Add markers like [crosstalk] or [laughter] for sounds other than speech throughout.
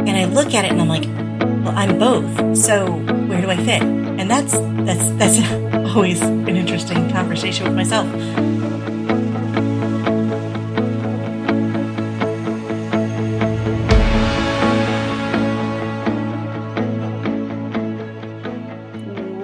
And I look at it and I'm like, well, I'm both. So where do I fit? And that's that's that's [laughs] always an interesting conversation with myself.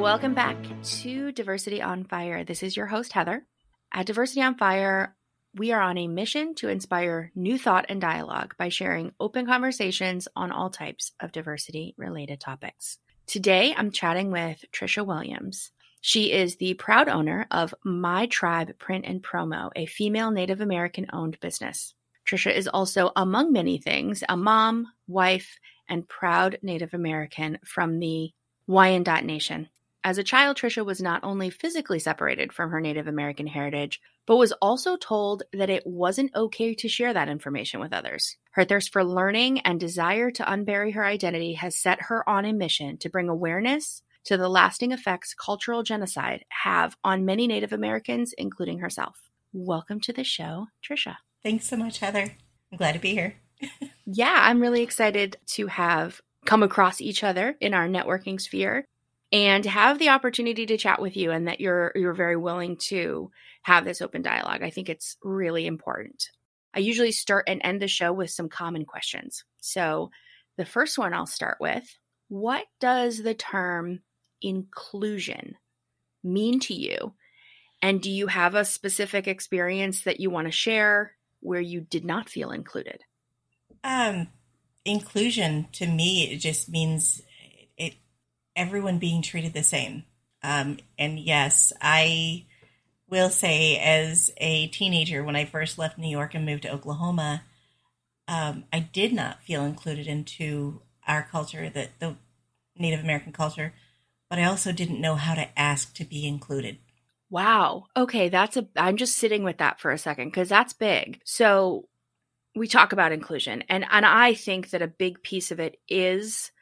Welcome back to Diversity on Fire. This is your host, Heather. At Diversity on Fire, we are on a mission to inspire new thought and dialogue by sharing open conversations on all types of diversity related topics. Today, I'm chatting with Tricia Williams. She is the proud owner of My Tribe Print and Promo, a female Native American owned business. Tricia is also, among many things, a mom, wife, and proud Native American from the Wyandotte Nation. As a child, Tricia was not only physically separated from her Native American heritage, but was also told that it wasn't okay to share that information with others. Her thirst for learning and desire to unbury her identity has set her on a mission to bring awareness to the lasting effects cultural genocide have on many Native Americans, including herself. Welcome to the show, Tricia. Thanks so much, Heather. I'm glad to be here. [laughs] yeah, I'm really excited to have come across each other in our networking sphere and have the opportunity to chat with you and that you're you're very willing to have this open dialogue. I think it's really important. I usually start and end the show with some common questions. So, the first one I'll start with, what does the term inclusion mean to you? And do you have a specific experience that you want to share where you did not feel included? Um inclusion to me it just means everyone being treated the same. Um, and yes, I will say, as a teenager, when I first left New York and moved to Oklahoma, um, I did not feel included into our culture, the, the Native American culture, but I also didn't know how to ask to be included. Wow. Okay, that's a I'm just sitting with that for a second cuz that's big. So we talk about inclusion and and I think that a big piece of it is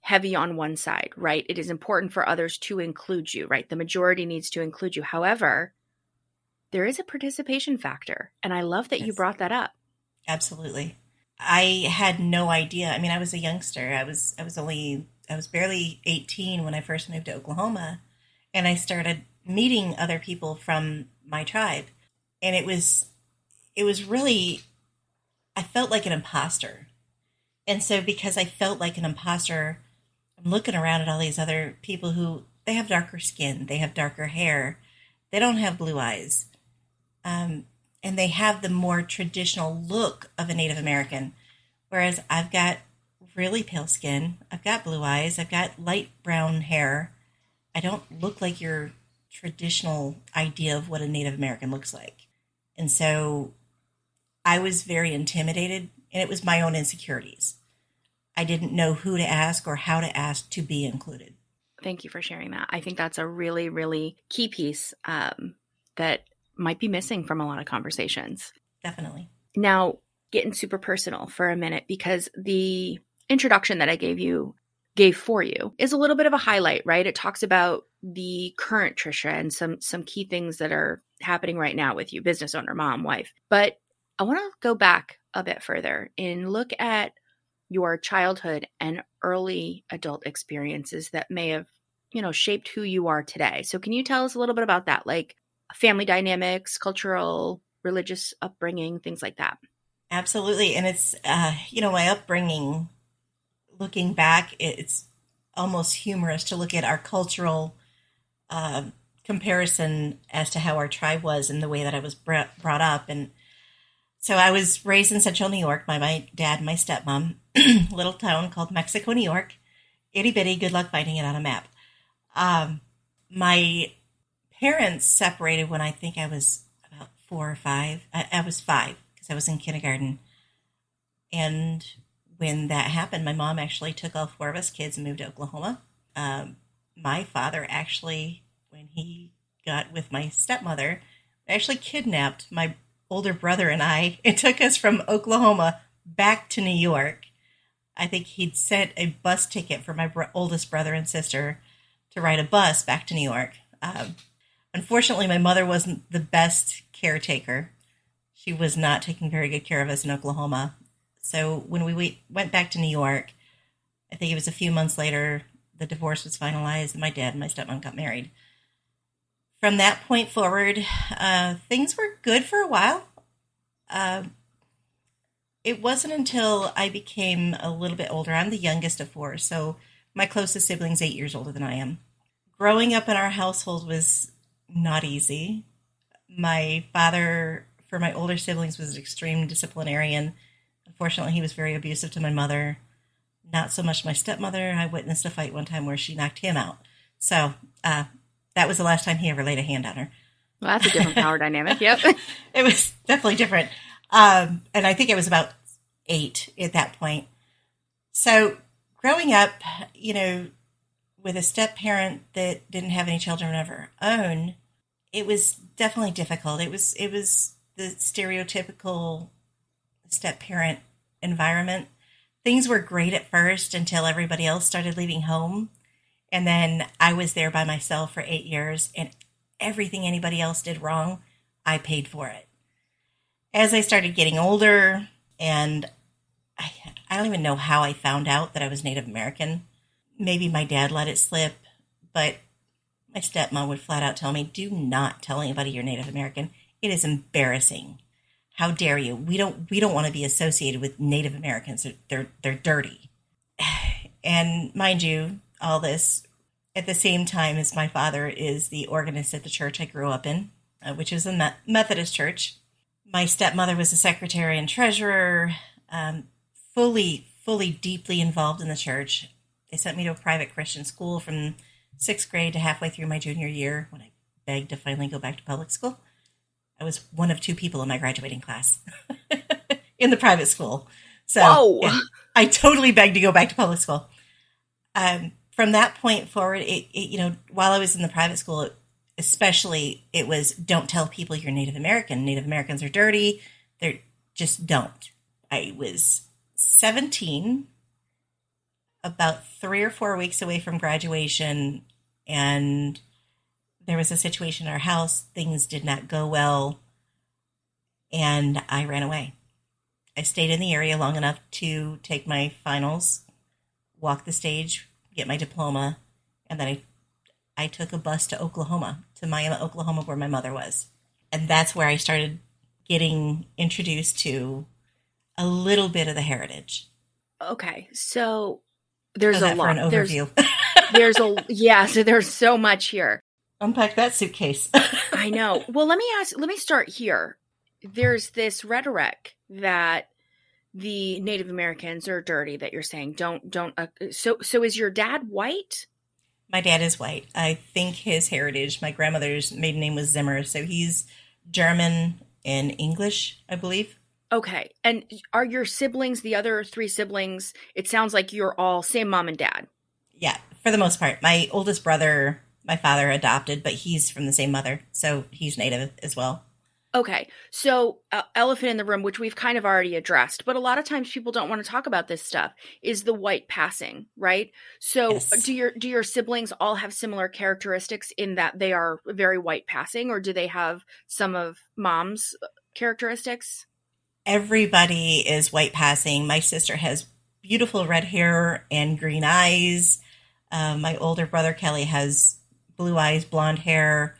heavy on one side, right? It is important for others to include you, right? The majority needs to include you. However, there is a participation factor. And I love that yes. you brought that up. Absolutely. I had no idea. I mean, I was a youngster. I was I was only I was barely 18 when I first moved to Oklahoma and I started meeting other people from my tribe. And it was it was really I felt like an imposter. And so because I felt like an imposter, I'm looking around at all these other people who they have darker skin, they have darker hair, they don't have blue eyes, um, and they have the more traditional look of a Native American. Whereas I've got really pale skin, I've got blue eyes, I've got light brown hair. I don't look like your traditional idea of what a Native American looks like. And so I was very intimidated, and it was my own insecurities. I didn't know who to ask or how to ask to be included. Thank you for sharing that. I think that's a really, really key piece um, that might be missing from a lot of conversations. Definitely. Now, getting super personal for a minute because the introduction that I gave you gave for you is a little bit of a highlight, right? It talks about the current Tricia and some some key things that are happening right now with you, business owner, mom, wife. But I want to go back a bit further and look at your childhood and early adult experiences that may have, you know, shaped who you are today. So can you tell us a little bit about that, like family dynamics, cultural, religious upbringing, things like that? Absolutely. And it's, uh, you know, my upbringing, looking back, it's almost humorous to look at our cultural uh, comparison as to how our tribe was and the way that I was brought up. And so I was raised in central New York by my dad and my stepmom, [clears throat] little town called Mexico, New York. Itty bitty, good luck finding it on a map. Um, my parents separated when I think I was about four or five. I, I was five because I was in kindergarten. And when that happened, my mom actually took all four of us kids and moved to Oklahoma. Um, my father actually, when he got with my stepmother, actually kidnapped my older brother and I. It took us from Oklahoma back to New York. I think he'd sent a bus ticket for my bro- oldest brother and sister to ride a bus back to New York. Um, unfortunately, my mother wasn't the best caretaker. She was not taking very good care of us in Oklahoma. So when we went back to New York, I think it was a few months later, the divorce was finalized, and my dad and my stepmom got married. From that point forward, uh, things were good for a while. Uh, it wasn't until I became a little bit older. I'm the youngest of four, so my closest sibling's eight years older than I am. Growing up in our household was not easy. My father, for my older siblings, was an extreme disciplinarian. Unfortunately, he was very abusive to my mother. Not so much my stepmother. I witnessed a fight one time where she knocked him out. So uh, that was the last time he ever laid a hand on her. Well, that's a different power dynamic. Yep. [laughs] it was definitely different. Um, and I think it was about eight at that point. So growing up, you know, with a step parent that didn't have any children of her own, it was definitely difficult. It was it was the stereotypical step parent environment. Things were great at first until everybody else started leaving home. And then I was there by myself for eight years, and everything anybody else did wrong, I paid for it. As I started getting older, and I, I don't even know how I found out that I was Native American. Maybe my dad let it slip, but my stepmom would flat out tell me, do not tell anybody you're Native American. It is embarrassing. How dare you? We don't we don't want to be associated with Native Americans. They're they're dirty. [sighs] And mind you, all this at the same time as my father is the organist at the church I grew up in, uh, which is a Methodist church. My stepmother was a secretary and treasurer. Um, fully, fully, deeply involved in the church. They sent me to a private Christian school from sixth grade to halfway through my junior year when I begged to finally go back to public school. I was one of two people in my graduating class [laughs] in the private school. So I totally begged to go back to public school. Um, from that point forward, it, it, you know, while I was in the private school, especially, it was don't tell people you're Native American. Native Americans are dirty. They're just don't. I was 17, about three or four weeks away from graduation, and there was a situation in our house. Things did not go well, and I ran away. I stayed in the area long enough to take my finals, walk the stage, get my diploma, and then I, I took a bus to Oklahoma, to Miami, Oklahoma, where my mother was. And that's where I started getting introduced to a little bit of the heritage. Okay, so there's a lot. For an overview. There's, [laughs] there's a yeah. So there's so much here. Unpack that suitcase. [laughs] I know. Well, let me ask. Let me start here. There's this rhetoric that the Native Americans are dirty. That you're saying don't don't. Uh, so so is your dad white? My dad is white. I think his heritage. My grandmother's maiden name was Zimmer, so he's German and English, I believe. Okay. And are your siblings, the other three siblings, it sounds like you're all same mom and dad. Yeah, for the most part. My oldest brother, my father adopted, but he's from the same mother, so he's native as well. Okay. So, uh, elephant in the room, which we've kind of already addressed, but a lot of times people don't want to talk about this stuff, is the white passing, right? So, yes. do your do your siblings all have similar characteristics in that they are very white passing or do they have some of mom's characteristics? everybody is white passing. My sister has beautiful red hair and green eyes. Um, my older brother Kelly has blue eyes, blonde hair.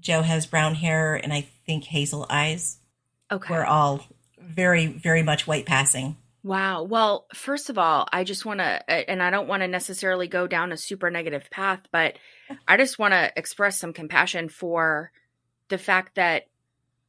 Joe has brown hair and I think hazel eyes. Okay. We're all very, very much white passing. Wow. Well, first of all, I just want to, and I don't want to necessarily go down a super negative path, but [laughs] I just want to express some compassion for the fact that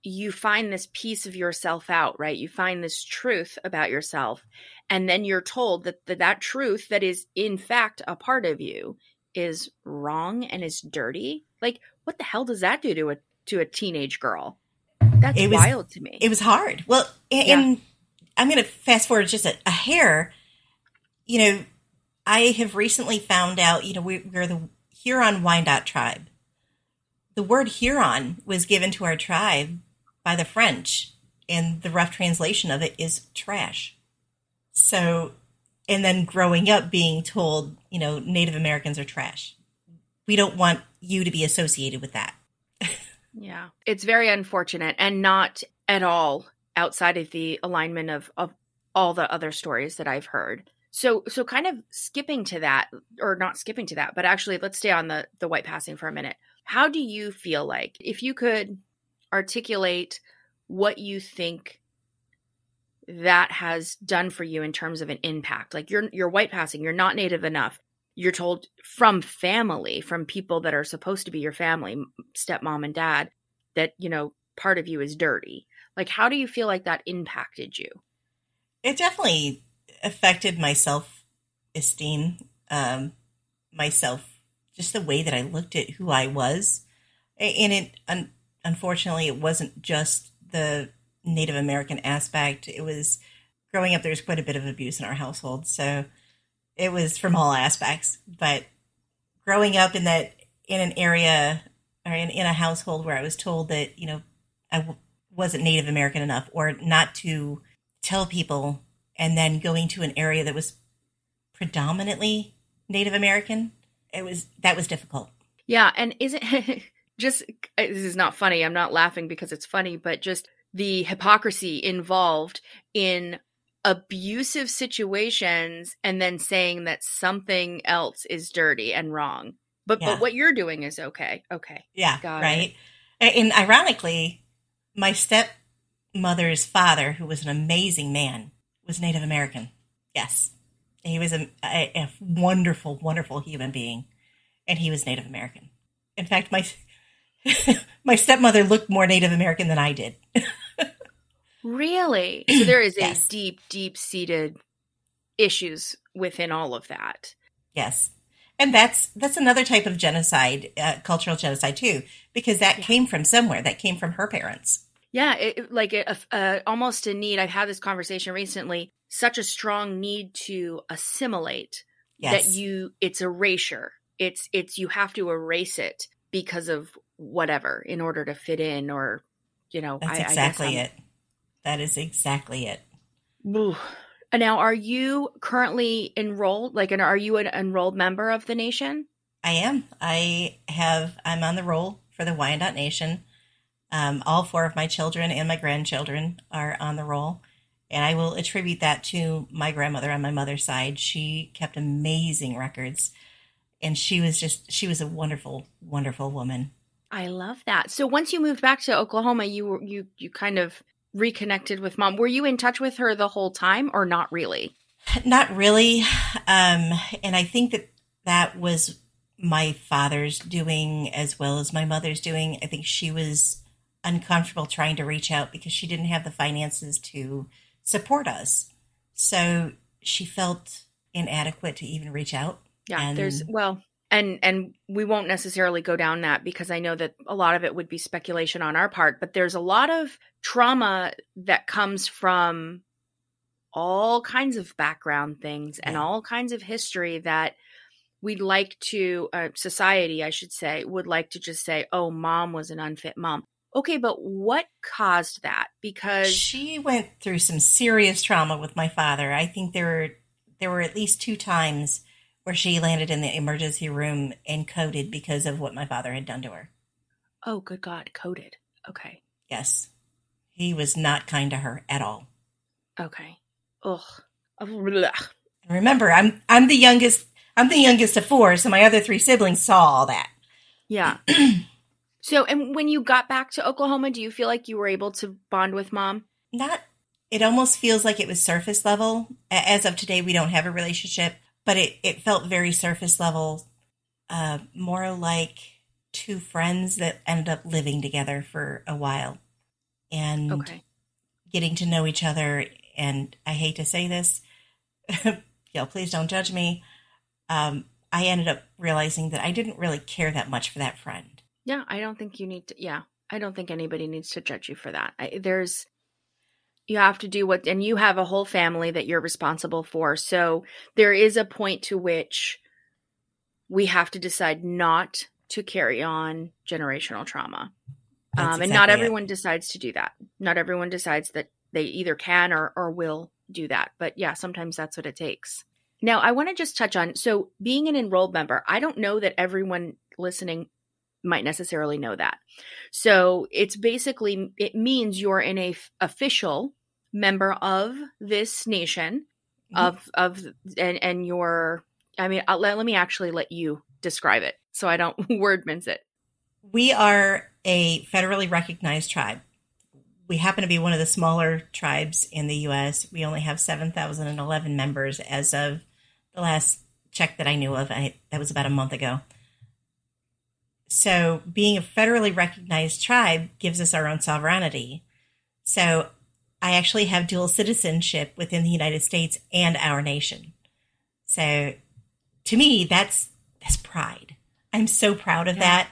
you find this piece of yourself out, right? You find this truth about yourself. And then you're told that the, that truth that is in fact a part of you is wrong and is dirty. Like, what the hell does that do to a, to a teenage girl? That's it was, wild to me. It was hard. Well, and, yeah. I'm going to fast forward just a, a, hair. You know, I have recently found out, you know, we, we're the Huron Wyandotte tribe. The word Huron was given to our tribe by the French, and the rough translation of it is trash. So, and then growing up being told, you know, Native Americans are trash. We don't want you to be associated with that. Yeah. It's very unfortunate and not at all outside of the alignment of, of all the other stories that I've heard. So so kind of skipping to that or not skipping to that, but actually let's stay on the the white passing for a minute. How do you feel like if you could articulate what you think that has done for you in terms of an impact? Like you're you're white passing, you're not native enough. You're told from family, from people that are supposed to be your family, stepmom and dad, that, you know, part of you is dirty. Like how do you feel like that impacted you? It definitely affected my self esteem, um, myself, just the way that I looked at who I was. And it, un- unfortunately, it wasn't just the Native American aspect. It was growing up, there was quite a bit of abuse in our household. So it was from all aspects. But growing up in that, in an area or in, in a household where I was told that, you know, I w- wasn't Native American enough or not to tell people and then going to an area that was predominantly Native American, it was that was difficult. Yeah, and is it [laughs] just uh, this is not funny. I'm not laughing because it's funny, but just the hypocrisy involved in abusive situations and then saying that something else is dirty and wrong. But yeah. but what you're doing is okay. Okay. Yeah. Got right. It. And ironically, my stepmother's father, who was an amazing man, was Native American. Yes. He was a, a, a wonderful, wonderful human being. And he was Native American. In fact, my [laughs] my stepmother looked more Native American than I did. [laughs] really? So there is yes. a deep, deep seated issues within all of that. Yes. And that's that's another type of genocide, uh, cultural genocide too, because that yeah. came from somewhere. That came from her parents. Yeah, it, like a, a, almost a need. I've had this conversation recently. Such a strong need to assimilate yes. that you it's erasure. It's it's you have to erase it because of whatever in order to fit in or you know. That's I, exactly I it. That is exactly it. Now, are you currently enrolled? Like, and are you an enrolled member of the nation? I am. I have. I'm on the roll for the Wyandotte Nation. Um, all four of my children and my grandchildren are on the roll. And I will attribute that to my grandmother on my mother's side. She kept amazing records. And she was just, she was a wonderful, wonderful woman. I love that. So once you moved back to Oklahoma, you were, you, you kind of reconnected with mom. Were you in touch with her the whole time or not really? Not really. Um, and I think that that was my father's doing as well as my mother's doing. I think she was uncomfortable trying to reach out because she didn't have the finances to support us. So she felt inadequate to even reach out. Yeah, and there's well, and and we won't necessarily go down that because I know that a lot of it would be speculation on our part, but there's a lot of trauma that comes from all kinds of background things and all kinds of history that we'd like to uh, society i should say would like to just say oh mom was an unfit mom Okay, but what caused that? Because she went through some serious trauma with my father. I think there were there were at least two times where she landed in the emergency room and coded because of what my father had done to her. Oh, good God, coded. Okay. Yes. He was not kind to her at all. Okay. Ugh. Remember, I'm I'm the youngest I'm the youngest of four, so my other three siblings saw all that. Yeah. [clears throat] So, and when you got back to Oklahoma, do you feel like you were able to bond with mom? Not, it almost feels like it was surface level. As of today, we don't have a relationship, but it, it felt very surface level, uh, more like two friends that ended up living together for a while and okay. getting to know each other. And I hate to say this, [laughs] y'all, please don't judge me. Um, I ended up realizing that I didn't really care that much for that friend. Yeah, I don't think you need to. Yeah, I don't think anybody needs to judge you for that. I, there's, you have to do what, and you have a whole family that you're responsible for. So there is a point to which we have to decide not to carry on generational trauma. Um, exactly and not everyone it. decides to do that. Not everyone decides that they either can or, or will do that. But yeah, sometimes that's what it takes. Now, I want to just touch on so being an enrolled member, I don't know that everyone listening might necessarily know that. So it's basically, it means you're in a f- official member of this nation mm-hmm. of of and and your I mean I'll, let, let me actually let you describe it so I don't [laughs] word mince it. We are a federally recognized tribe. We happen to be one of the smaller tribes in the U.S. We only have 7,011 members as of the last check that I knew of. I, that was about a month ago. So, being a federally recognized tribe gives us our own sovereignty. So, I actually have dual citizenship within the United States and our nation. So, to me, that's that's pride. I'm so proud of yeah. that.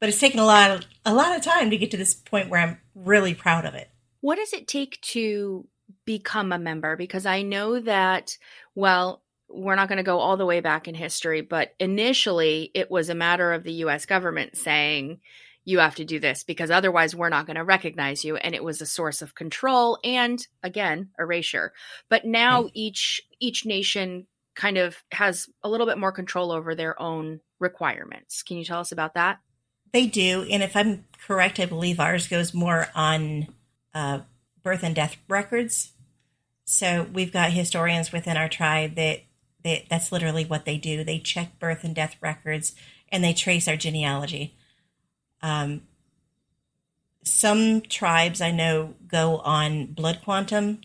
But it's taken a lot of a lot of time to get to this point where I'm really proud of it. What does it take to become a member? Because I know that well, we're not going to go all the way back in history, but initially it was a matter of the US government saying, you have to do this because otherwise we're not going to recognize you and it was a source of control and again erasure. But now each each nation kind of has a little bit more control over their own requirements. Can you tell us about that? They do and if i'm correct i believe ours goes more on uh, birth and death records. So we've got historians within our tribe that they, that's literally what they do. They check birth and death records and they trace our genealogy. Um, some tribes I know go on blood quantum,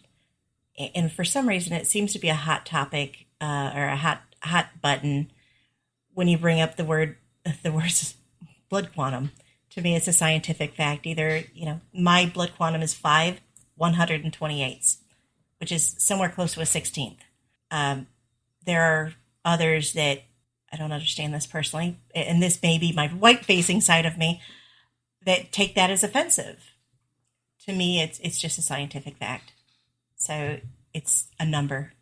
and for some reason it seems to be a hot topic uh, or a hot hot button when you bring up the word [laughs] the words blood quantum. To me, it's a scientific fact. Either you know my blood quantum is five one hundred and twenty eighths, which is somewhere close to a sixteenth. Um, there are others that I don't understand this personally, and this may be my white facing side of me that take that as offensive. To me, it's it's just a scientific fact. So it's a number.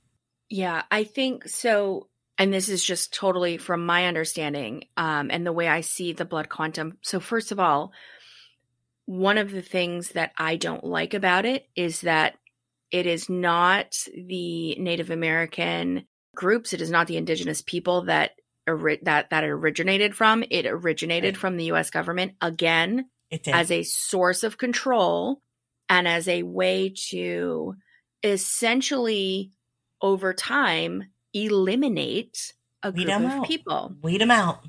Yeah, I think so. And this is just totally from my understanding um, and the way I see the blood quantum. So, first of all, one of the things that I don't like about it is that it is not the Native American groups. It is not the indigenous people that that that it originated from. It originated right. from the U.S. government again as a source of control and as a way to essentially over time eliminate a Weed group of out. people. Weed them out.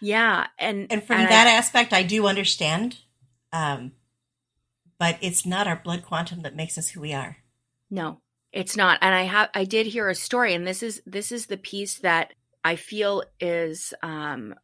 Yeah, and and from and that I, aspect, I do understand. Um, but it's not our blood quantum that makes us who we are. No, it's not. And I have I did hear a story and this is this is the piece that I feel is um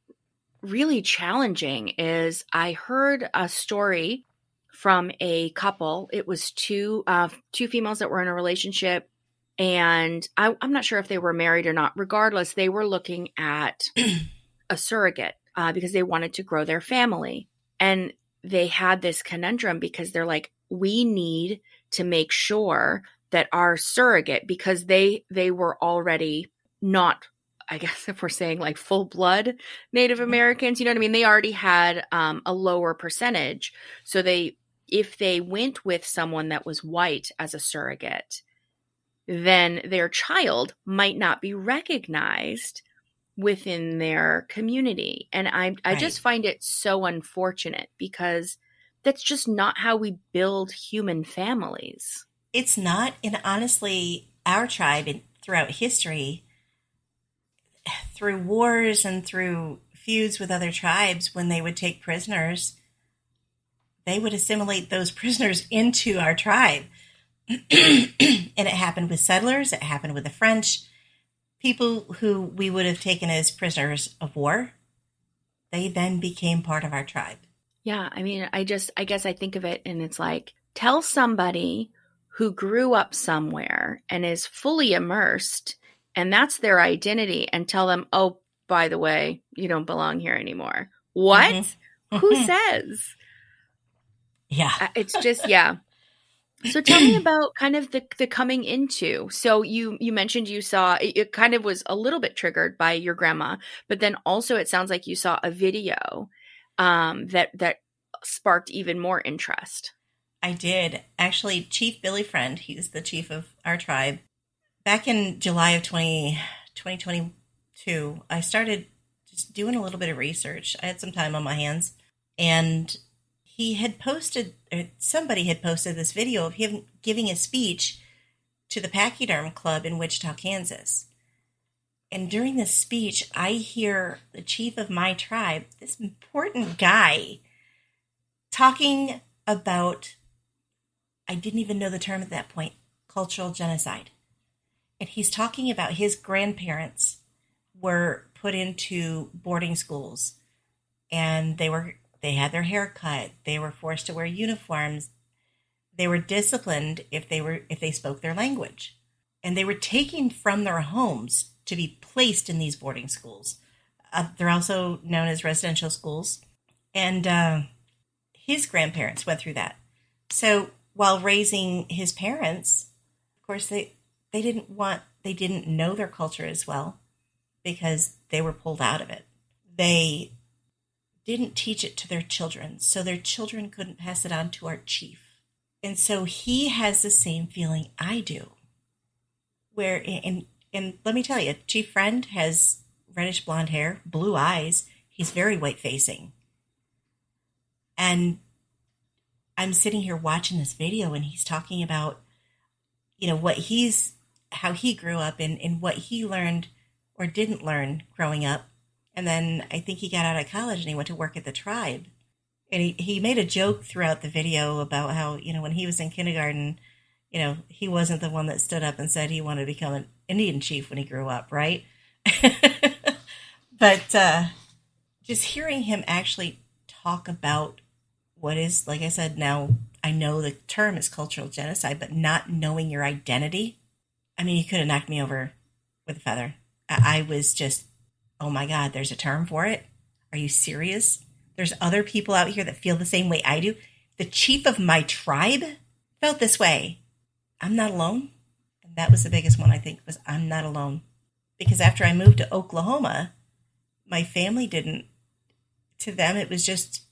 really challenging is I heard a story from a couple. It was two uh two females that were in a relationship and I, I'm not sure if they were married or not. Regardless, they were looking at [clears throat] a surrogate uh, because they wanted to grow their family. And they had this conundrum because they're like, we need to make sure that are surrogate because they they were already not I guess [laughs] if we're saying like full blood Native mm-hmm. Americans, you know what I mean? They already had um, a lower percentage. So they, if they went with someone that was white as a surrogate, then their child might not be recognized within their community. And I, I right. just find it so unfortunate because that's just not how we build human families. It's not. And honestly, our tribe and throughout history, through wars and through feuds with other tribes, when they would take prisoners, they would assimilate those [laughs] prisoners into our tribe. [clears throat] and it happened with settlers, it happened with the French. People who we would have taken as prisoners of war, they then became part of our tribe. Yeah, I mean, I just, I guess I think of it and it's like, tell somebody who grew up somewhere and is fully immersed and that's their identity and tell them, oh, by the way, you don't belong here anymore. What? Mm-hmm. Who says? Yeah. It's just, yeah. So tell me [clears throat] about kind of the, the coming into. So you you mentioned you saw it, it, kind of was a little bit triggered by your grandma, but then also it sounds like you saw a video um, that that sparked even more interest. I did. Actually, Chief Billy Friend, he's the chief of our tribe. Back in July of 20, 2022, I started just doing a little bit of research. I had some time on my hands and he had posted, somebody had posted this video of him giving a speech to the Pachyderm Club in Wichita, Kansas. And during this speech, I hear the chief of my tribe, this important guy, talking about, I didn't even know the term at that point, cultural genocide. And he's talking about his grandparents were put into boarding schools and they were they had their hair cut they were forced to wear uniforms they were disciplined if they were if they spoke their language. And they were taken from their homes to be placed in these boarding schools. Uh, they're also known as residential schools. And uh, his grandparents went through that. So while raising his parents of course they they didn't want they didn't know their culture as well because they were pulled out of it they didn't teach it to their children, so their children couldn't pass it on to our chief. And so he has the same feeling I do. Where, and, and let me tell you, Chief Friend has reddish blonde hair, blue eyes. He's very white facing. And I'm sitting here watching this video and he's talking about, you know, what he's, how he grew up and, and what he learned or didn't learn growing up and then I think he got out of college and he went to work at the tribe. And he, he made a joke throughout the video about how, you know, when he was in kindergarten, you know, he wasn't the one that stood up and said he wanted to become an Indian chief when he grew up, right? [laughs] but uh, just hearing him actually talk about what is, like I said, now I know the term is cultural genocide, but not knowing your identity, I mean, you could have knocked me over with a feather. I was just oh my God, there's a term for it. Are you serious? There's other people out here that feel the same way I do. The chief of my tribe felt this way. I'm not alone. And that was the biggest one I think was I'm not alone. Because after I moved to Oklahoma, my family didn't to them it was just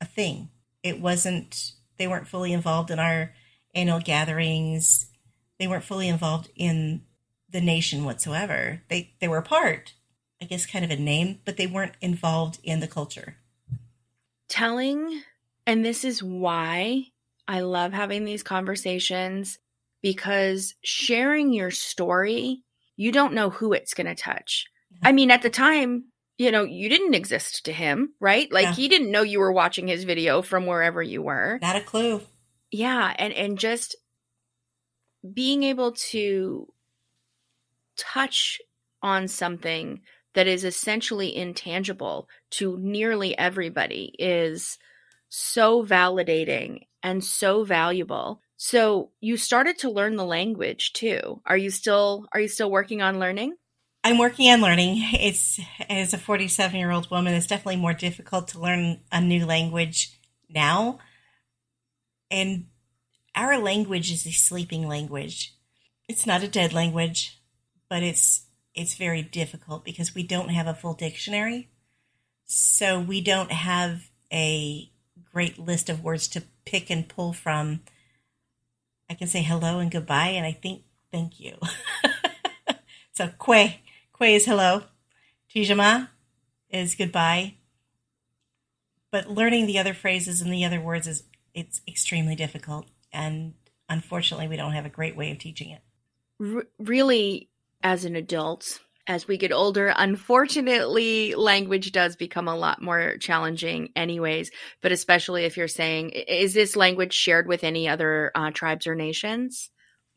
a thing. It wasn't they weren't fully involved in our annual gatherings. They weren't fully involved in the nation whatsoever. They they were part, I guess, kind of a name, but they weren't involved in the culture. Telling, and this is why I love having these conversations because sharing your story, you don't know who it's going to touch. I [laughs] mean, at the time, you know, you didn't exist to him, right? Like yeah. he didn't know you were watching his video from wherever you were. Not a clue. Yeah, and and just being able to touch on something that is essentially intangible to nearly everybody is so validating and so valuable. So you started to learn the language too. Are you still are you still working on learning? I'm working on learning. It's as a 47 year old woman, it's definitely more difficult to learn a new language now. And our language is a sleeping language. It's not a dead language, but it's it's very difficult because we don't have a full dictionary. So we don't have a great list of words to pick and pull from. I can say hello and goodbye, and I think thank you. [laughs] so kwe, kwe is hello. Tijama is goodbye. But learning the other phrases and the other words is it's extremely difficult, and unfortunately, we don't have a great way of teaching it. R- really, as an adult, as we get older, unfortunately, language does become a lot more challenging, anyways. But especially if you're saying, is this language shared with any other uh, tribes or nations?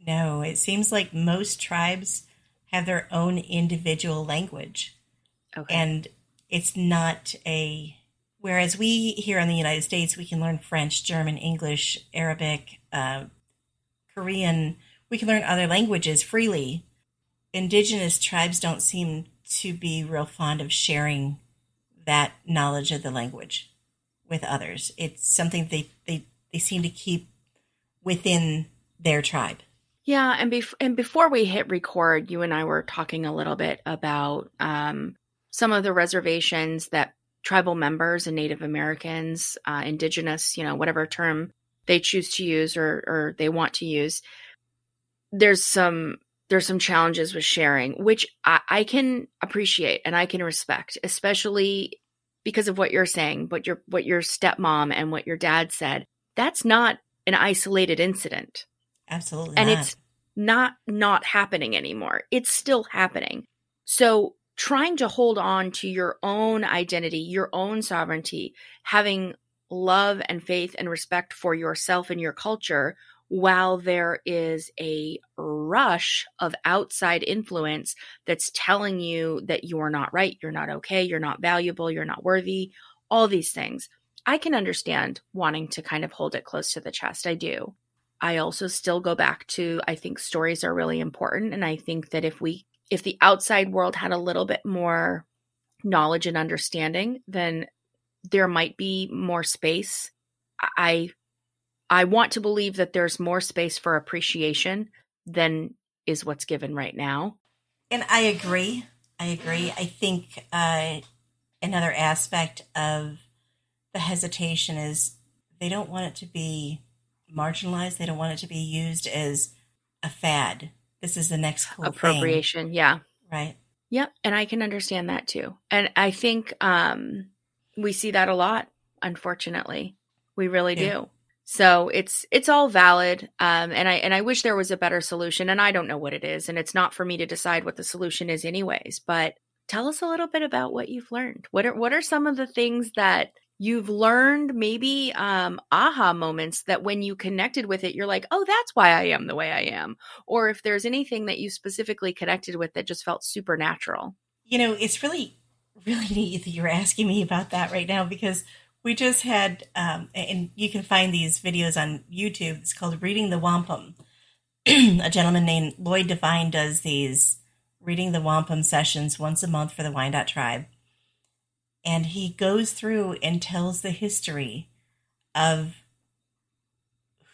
No, it seems like most tribes have their own individual language. Okay. And it's not a. Whereas we here in the United States, we can learn French, German, English, Arabic, uh, Korean. We can learn other languages freely indigenous tribes don't seem to be real fond of sharing that knowledge of the language with others. It's something they they, they seem to keep within their tribe. Yeah, and bef- and before we hit record, you and I were talking a little bit about um, some of the reservations that tribal members and Native Americans, uh, indigenous, you know, whatever term they choose to use or, or they want to use. There's some there's some challenges with sharing, which I, I, can appreciate and I can respect, especially because of what you're saying, what your what your stepmom and what your dad said, that's not an isolated incident. Absolutely. And not. it's not not happening anymore. It's still happening. So trying to hold on to your own identity, your own sovereignty, having love and faith and respect for yourself and your culture while there is a rush of outside influence that's telling you that you're not right, you're not okay, you're not valuable, you're not worthy, all these things. I can understand wanting to kind of hold it close to the chest. I do. I also still go back to I think stories are really important and I think that if we if the outside world had a little bit more knowledge and understanding, then there might be more space. I I want to believe that there's more space for appreciation than is what's given right now. And I agree. I agree. I think uh, another aspect of the hesitation is they don't want it to be marginalized. They don't want it to be used as a fad. This is the next cool appropriation. Thing. Yeah. Right. Yep. And I can understand that too. And I think um, we see that a lot, unfortunately. We really yeah. do. So it's it's all valid, um, and I and I wish there was a better solution, and I don't know what it is, and it's not for me to decide what the solution is, anyways. But tell us a little bit about what you've learned. What are what are some of the things that you've learned? Maybe um, aha moments that when you connected with it, you're like, oh, that's why I am the way I am. Or if there's anything that you specifically connected with that just felt supernatural. You know, it's really really neat that you're asking me about that right now because we just had, um, and you can find these videos on YouTube. It's called Reading the Wampum. [clears throat] a gentleman named Lloyd Devine does these Reading the Wampum sessions once a month for the Wyandotte tribe. And he goes through and tells the history of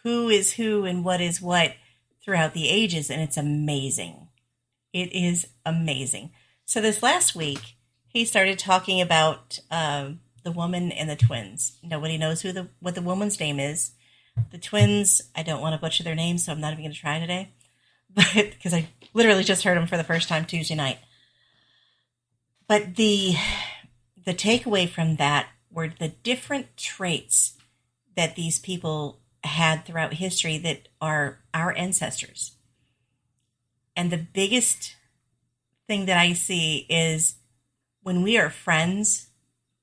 who is who and what is what throughout the ages. And it's amazing. It is amazing. So, this last week, he started talking about. Um, the woman and the twins. Nobody knows who the what the woman's name is. The twins, I don't want to butcher their names, so I'm not even going to try today. [laughs] But because I literally just heard them for the first time Tuesday night. But the the takeaway from that were the different traits that these people had throughout history that are our ancestors. And the biggest thing that I see is when we are friends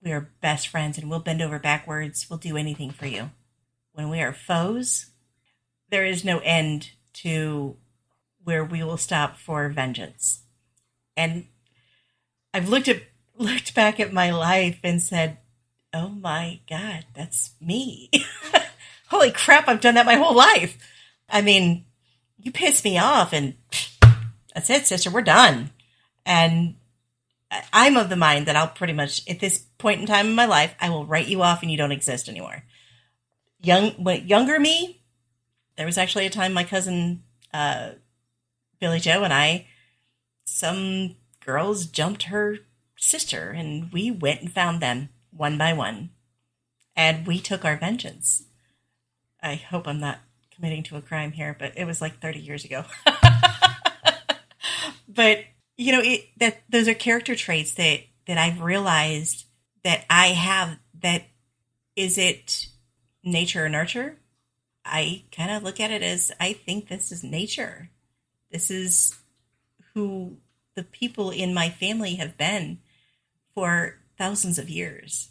we are best friends and we'll bend over backwards. We'll do anything for you. When we are foes, there is no end to where we will stop for vengeance. And I've looked at looked back at my life and said, "Oh my god, that's me." [laughs] Holy crap, I've done that my whole life. I mean, you piss me off and that's it, sister, we're done. And I'm of the mind that I'll pretty much at this point in time in my life, I will write you off and you don't exist anymore. Young, younger me, there was actually a time my cousin uh, Billy Joe and I, some girls jumped her sister, and we went and found them one by one, and we took our vengeance. I hope I'm not committing to a crime here, but it was like 30 years ago. [laughs] but you know it, that those are character traits that that I've realized that I have that is it nature or nurture? I kind of look at it as I think this is nature. This is who the people in my family have been for thousands of years.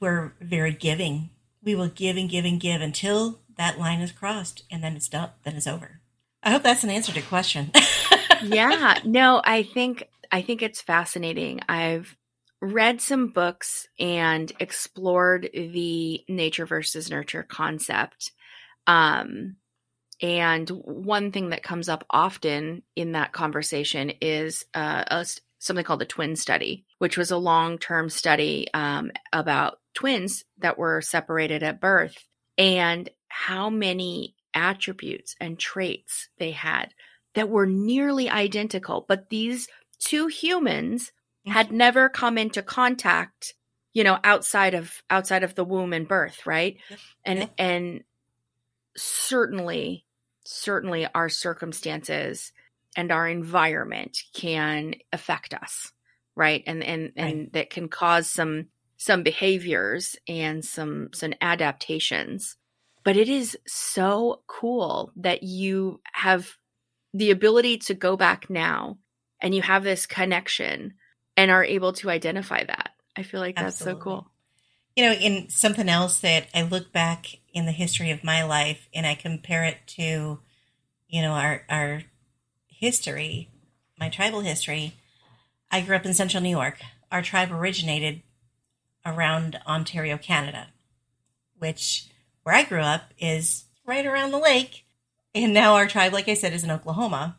We're very giving. We will give and give and give until that line is crossed and then it's done, then it's over. I hope that's an answer to question. [laughs] yeah, no, I think I think it's fascinating. I've read some books and explored the nature versus nurture concept. Um, and one thing that comes up often in that conversation is uh, a, something called the twin study, which was a long term study um, about twins that were separated at birth and how many attributes and traits they had that were nearly identical. But these two humans had never come into contact you know outside of outside of the womb and birth right? And and certainly certainly our circumstances and our environment can affect us right and and and right. that can cause some some behaviors and some some adaptations. But it is so cool that you have the ability to go back now and you have this connection and are able to identify that. I feel like that's Absolutely. so cool. You know, in something else that I look back in the history of my life and I compare it to, you know, our our history, my tribal history. I grew up in central New York. Our tribe originated around Ontario, Canada, which where I grew up is right around the lake. And now our tribe, like I said, is in Oklahoma.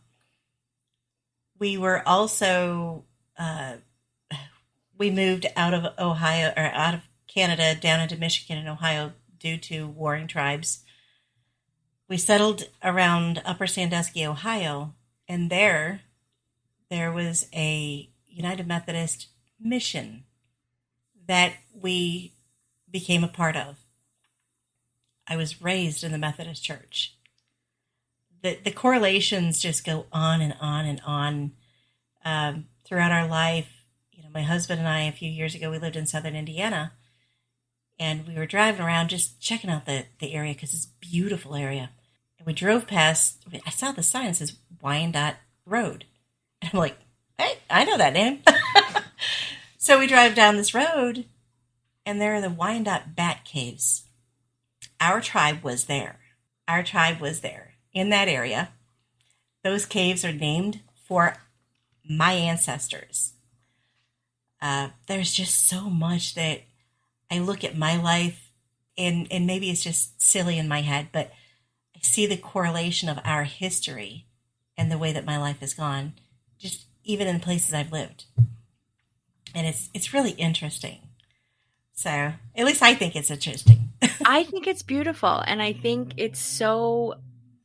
We were also, uh, we moved out of Ohio or out of Canada down into Michigan and Ohio due to warring tribes. We settled around Upper Sandusky, Ohio, and there, there was a United Methodist mission that we became a part of. I was raised in the Methodist Church. The, the correlations just go on and on and on um, throughout our life. You know, my husband and I, a few years ago, we lived in southern Indiana, and we were driving around just checking out the, the area because it's a beautiful area. And we drove past, I saw the sign that says Wyandotte Road. And [laughs] I'm like, hey, I know that name. [laughs] So we drive down this road, and there are the Wyandotte Bat Caves. Our tribe was there. Our tribe was there in that area. Those caves are named for my ancestors. Uh, there's just so much that I look at my life, and, and maybe it's just silly in my head, but I see the correlation of our history and the way that my life has gone, just even in places I've lived and it's it's really interesting. So at least I think it's interesting. [laughs] I think it's beautiful, and I think it's so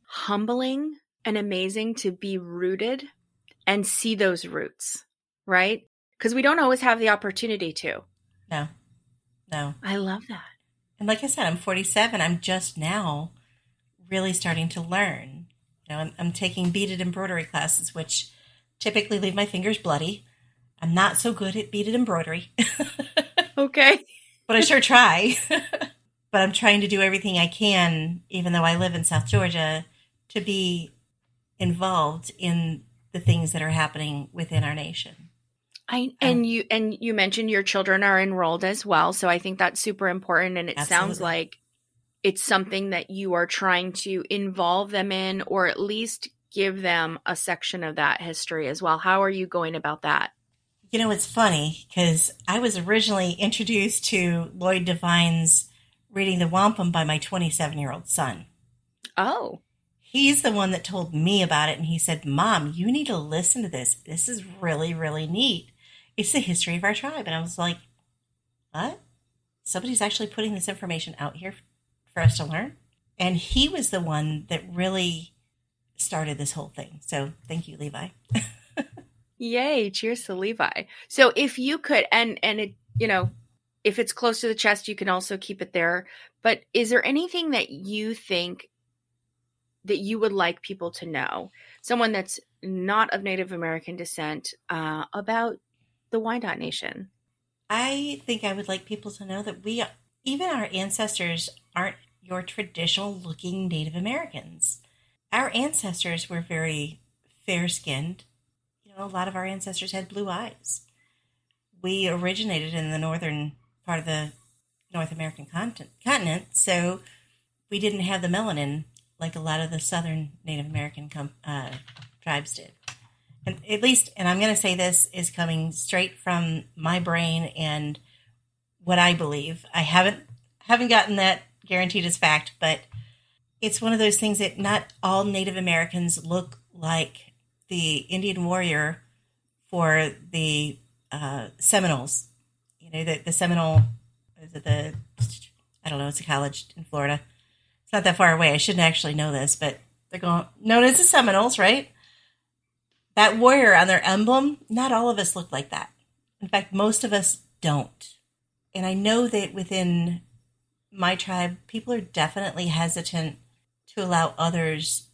humbling and amazing to be rooted and see those roots, right? Because we don't always have the opportunity to. No, no. I love that. And like I said, I'm 47. I'm just now really starting to learn. Know, I'm, I'm taking beaded embroidery classes, which typically leave my fingers bloody. I'm not so good at beaded embroidery. [laughs] okay. but I sure try. [laughs] but I'm trying to do everything I can, even though I live in South Georgia, to be involved in the things that are happening within our nation. I and um, you and you mentioned your children are enrolled as well, so I think that's super important and it absolutely. sounds like it's something that you are trying to involve them in or at least give them a section of that history as well. How are you going about that? You know, it's funny because I was originally introduced to Lloyd Divine's Reading the Wampum by my 27 year old son. Oh. He's the one that told me about it, and he said, Mom, you need to listen to this. This is really, really neat. It's the history of our tribe. And I was like, What? Somebody's actually putting this information out here for us to learn? And he was the one that really started this whole thing. So thank you, Levi. Yay, cheers to Levi. So if you could and and it, you know, if it's close to the chest, you can also keep it there. But is there anything that you think that you would like people to know, someone that's not of Native American descent, uh, about the Wyandotte Nation? I think I would like people to know that we, even our ancestors, aren't your traditional looking Native Americans. Our ancestors were very fair skinned, you know, a lot of our ancestors had blue eyes. We originated in the northern part of the North American continent, so we didn't have the melanin like a lot of the southern Native American com- uh, tribes did. And at least, and I'm going to say this is coming straight from my brain and what I believe. I haven't haven't gotten that guaranteed as fact, but it's one of those things that not all Native Americans look like the Indian warrior for the uh, Seminoles. You know, the, the Seminole, is it the, I don't know, it's a college in Florida. It's not that far away. I shouldn't actually know this, but they're going, known as the Seminoles, right? That warrior on their emblem, not all of us look like that. In fact, most of us don't. And I know that within my tribe, people are definitely hesitant to allow others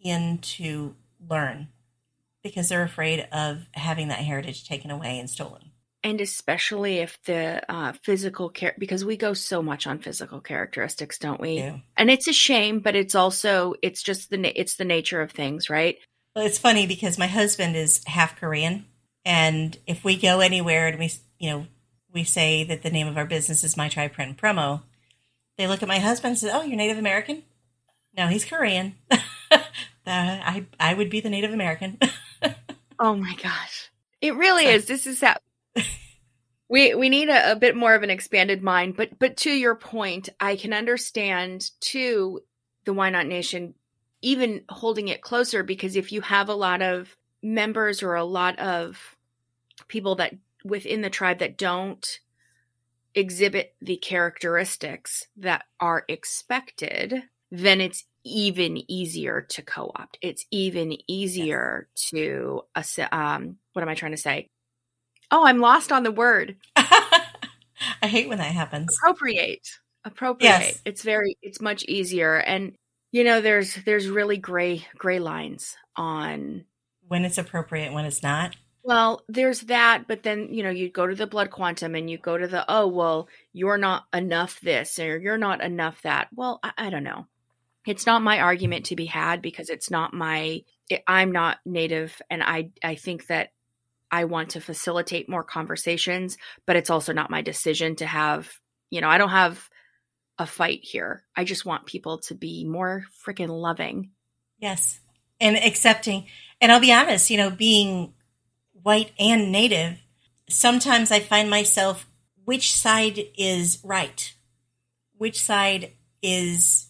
in to learn because they're afraid of having that heritage taken away and stolen. and especially if the uh, physical care because we go so much on physical characteristics don't we Yeah. and it's a shame but it's also it's just the na- it's the nature of things right Well, it's funny because my husband is half Korean, and if we go anywhere and we, you know, we say that the name of our business is My Tribe Print Promo, they look at my husband and say, "Oh, you're Native American?" No, he's Korean. [laughs] uh, I I would be the Native American. [laughs] oh my gosh it really So- is this is that [laughs] we we need a, a bit more of an expanded mind but but to your point i can understand too the Wyandotte Nation even holding it closer because if you have a lot of members or a lot of people that within the tribe that don't exhibit the characteristics that are expected, then it's even easier to co-opt. It's even easier to ass- um what am I trying to say? Oh, I'm lost on the word. [laughs] I hate when that happens. Appropriate. Appropriate. Yes. It's very it's much easier and you know there's there's really gray gray lines on When it's appropriate, when it's not. Well, there's that, but then, you know, you go to the blood quantum and you go to the, oh, well, you're not enough this or you're not enough that. Well, I, I don't know. It's not my argument to be had because it's not my, it, I'm not native. And I, I think that I want to facilitate more conversations, but it's also not my decision to have, you know, I don't have a fight here. I just want people to be more freaking loving. Yes. And accepting. And I'll be honest, you know, being white and native, sometimes I find myself which side is right? Which side is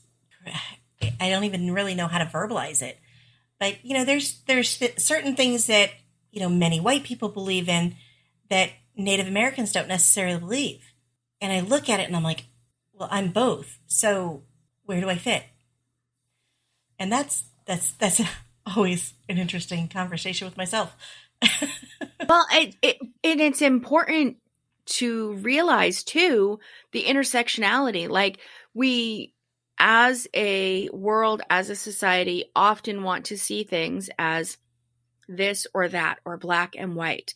I don't even really know how to verbalize it. But you know, there's there's certain things that, you know, many white people believe in that Native Americans don't necessarily believe. And I look at it and I'm like, well, I'm both. So where do I fit? And that's that's that's [laughs] always an interesting conversation with myself. [laughs] well, it, it and it's important to realize too the intersectionality. Like we, as a world, as a society, often want to see things as this or that or black and white.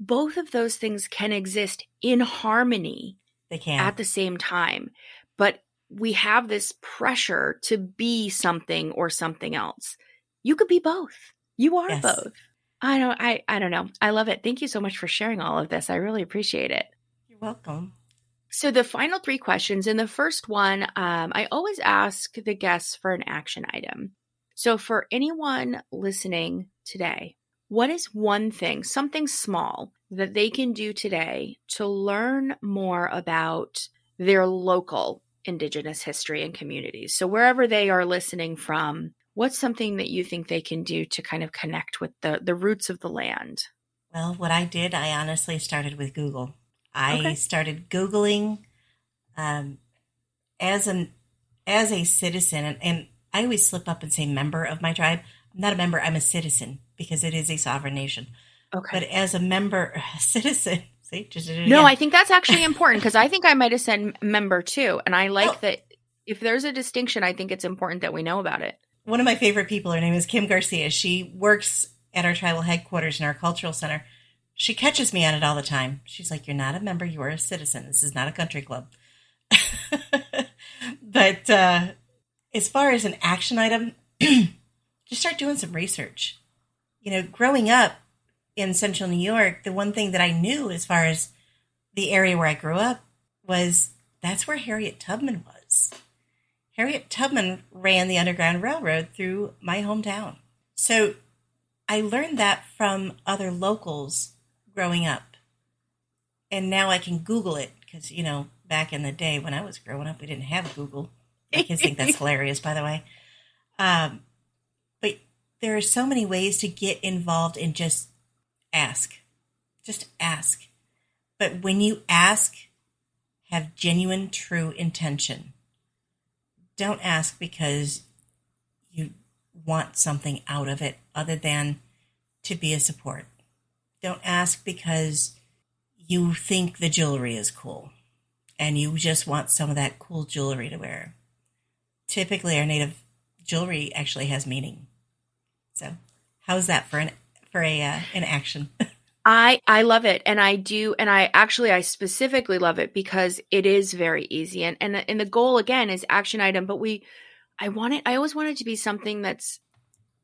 Both of those things can exist in harmony They can. at the same time, but we have this pressure to be something or something else. You could be both. You are Yes. both. I don't I I don't know. I love it. Thank you so much for sharing all of this. I really appreciate it. You're welcome. So the final three questions in the first one, um, I always ask the guests for an action item. So for anyone listening today, what is one thing, something small that they can do today to learn more about their local indigenous history and communities? So wherever they are listening from, what's something that you think they can do to kind of connect with the the roots of the land? Well, what I did, I honestly started with Google. I Okay. started Googling um, as an as a citizen, and, and I always slip up and say member of my tribe. I'm not a member. I'm a citizen because it is a sovereign nation. Okay. But as a member, [laughs] a citizen. See, just No. I think that's actually [laughs] important because I think I might have said member too. And I like Well- that if there's a distinction, I think it's important that we know about it. One of my favorite people, her name is Kim Garcia. She works at our tribal headquarters in our cultural center. She catches me on it all the time. She's like, You're not a member, you are a citizen. This is not a country club. [laughs] but uh, as far as an action item, [clears throat] just start doing some research. You know, growing up in central New York, the one thing that I knew as far as the area where I grew up was that's where Harriet Tubman was. Harriet Tubman ran the Underground Railroad through my hometown. So I learned that from other locals growing up. And now I can Google it because, you know, back in the day when I was growing up, we didn't have Google. My kids think that's [laughs] hilarious, by the way. Um, but there are so many ways to get involved and just ask. Just ask. But when you ask, have genuine, true intention don't ask because you want something out of it other than to be a support. Don't ask because you think the jewelry is cool and you just want some of that cool jewelry to wear. Typically, our native jewelry actually has meaning. So, how's that for an for a uh, an action? [laughs] I I love it and I do and I actually I specifically love it because it is very easy and and and the goal again is action item but we I want it I always want it to be something that's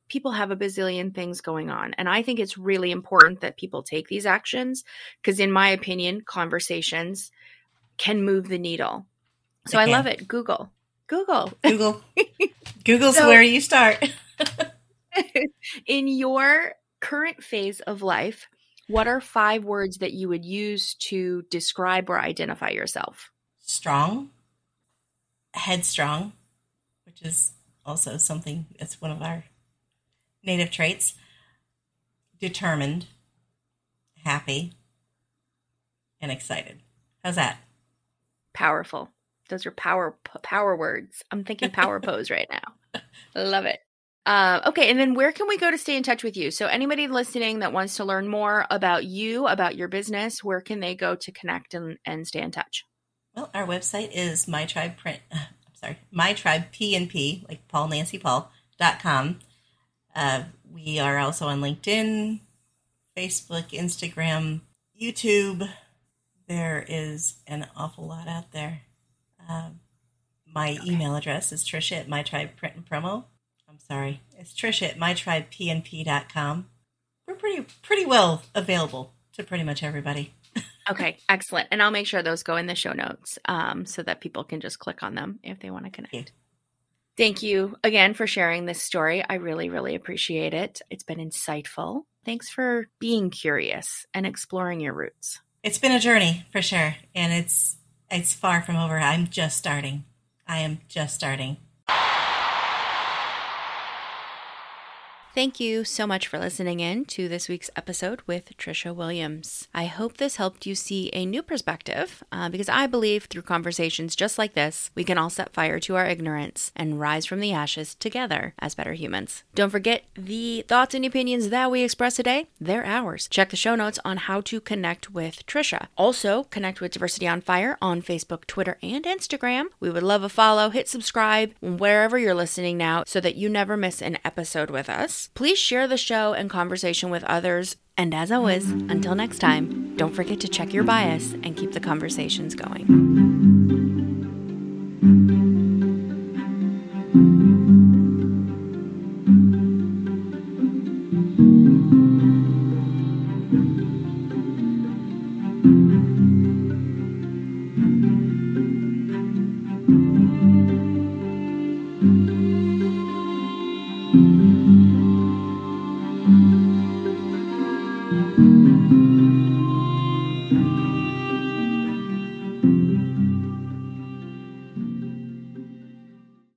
people have a bazillion things going on and I think it's really important that people take these actions because in my opinion conversations can move the needle. So I love it. Google. Google. [laughs] Google. Google's so, where you start. [laughs] [laughs] in your current phase of life, what are five words that you would use to describe or identify yourself? Strong, headstrong, which is also something that's one of our native traits. Determined, happy, and excited. How's that? Powerful. Those are power power words. I'm thinking power [laughs] pose right now. Love it. Uh, okay, and then where can we go to stay in touch with you? So, anybody listening that wants to learn more about you, about your business, where can they go to connect and, and stay in touch? Well, our website is my tribe print. Uh, [laughs] I'm sorry, my tribe PNP, like Paul Nancy Paul dot com. Uh, we are also on LinkedIn, Facebook, Instagram, YouTube. There is an awful lot out there. Uh, my okay. email address is Tricia at my tribe print and promo sorry. It's Tricia at mytribepnp.com. We're pretty pretty well available to pretty much everybody. [laughs] okay, excellent. And I'll make sure those go in the show notes um, so that people can just click on them if they want to connect. Thank. Thank you again for sharing this story. I really, really appreciate it. It's been insightful. Thanks for being curious and exploring your roots. It's been a journey for sure, and it's it's far from over. I'm just starting. I am just starting. Thank you so much for listening in to this week's episode with Tricia Williams. I hope this helped you see a new perspective uh, because I believe through conversations just like this, we can all set fire to our ignorance and rise from the ashes together as better humans. Don't forget the thoughts and opinions that we express today, they're ours. Check the show notes on how to connect with Tricia. Also, connect with Diversity on Fire on Facebook, Twitter, and Instagram. We would love a follow, hit subscribe wherever you're listening now so that you never miss an episode with Please share the show and conversation with others. And as always, until next time, don't forget to check your bias and keep the conversations going.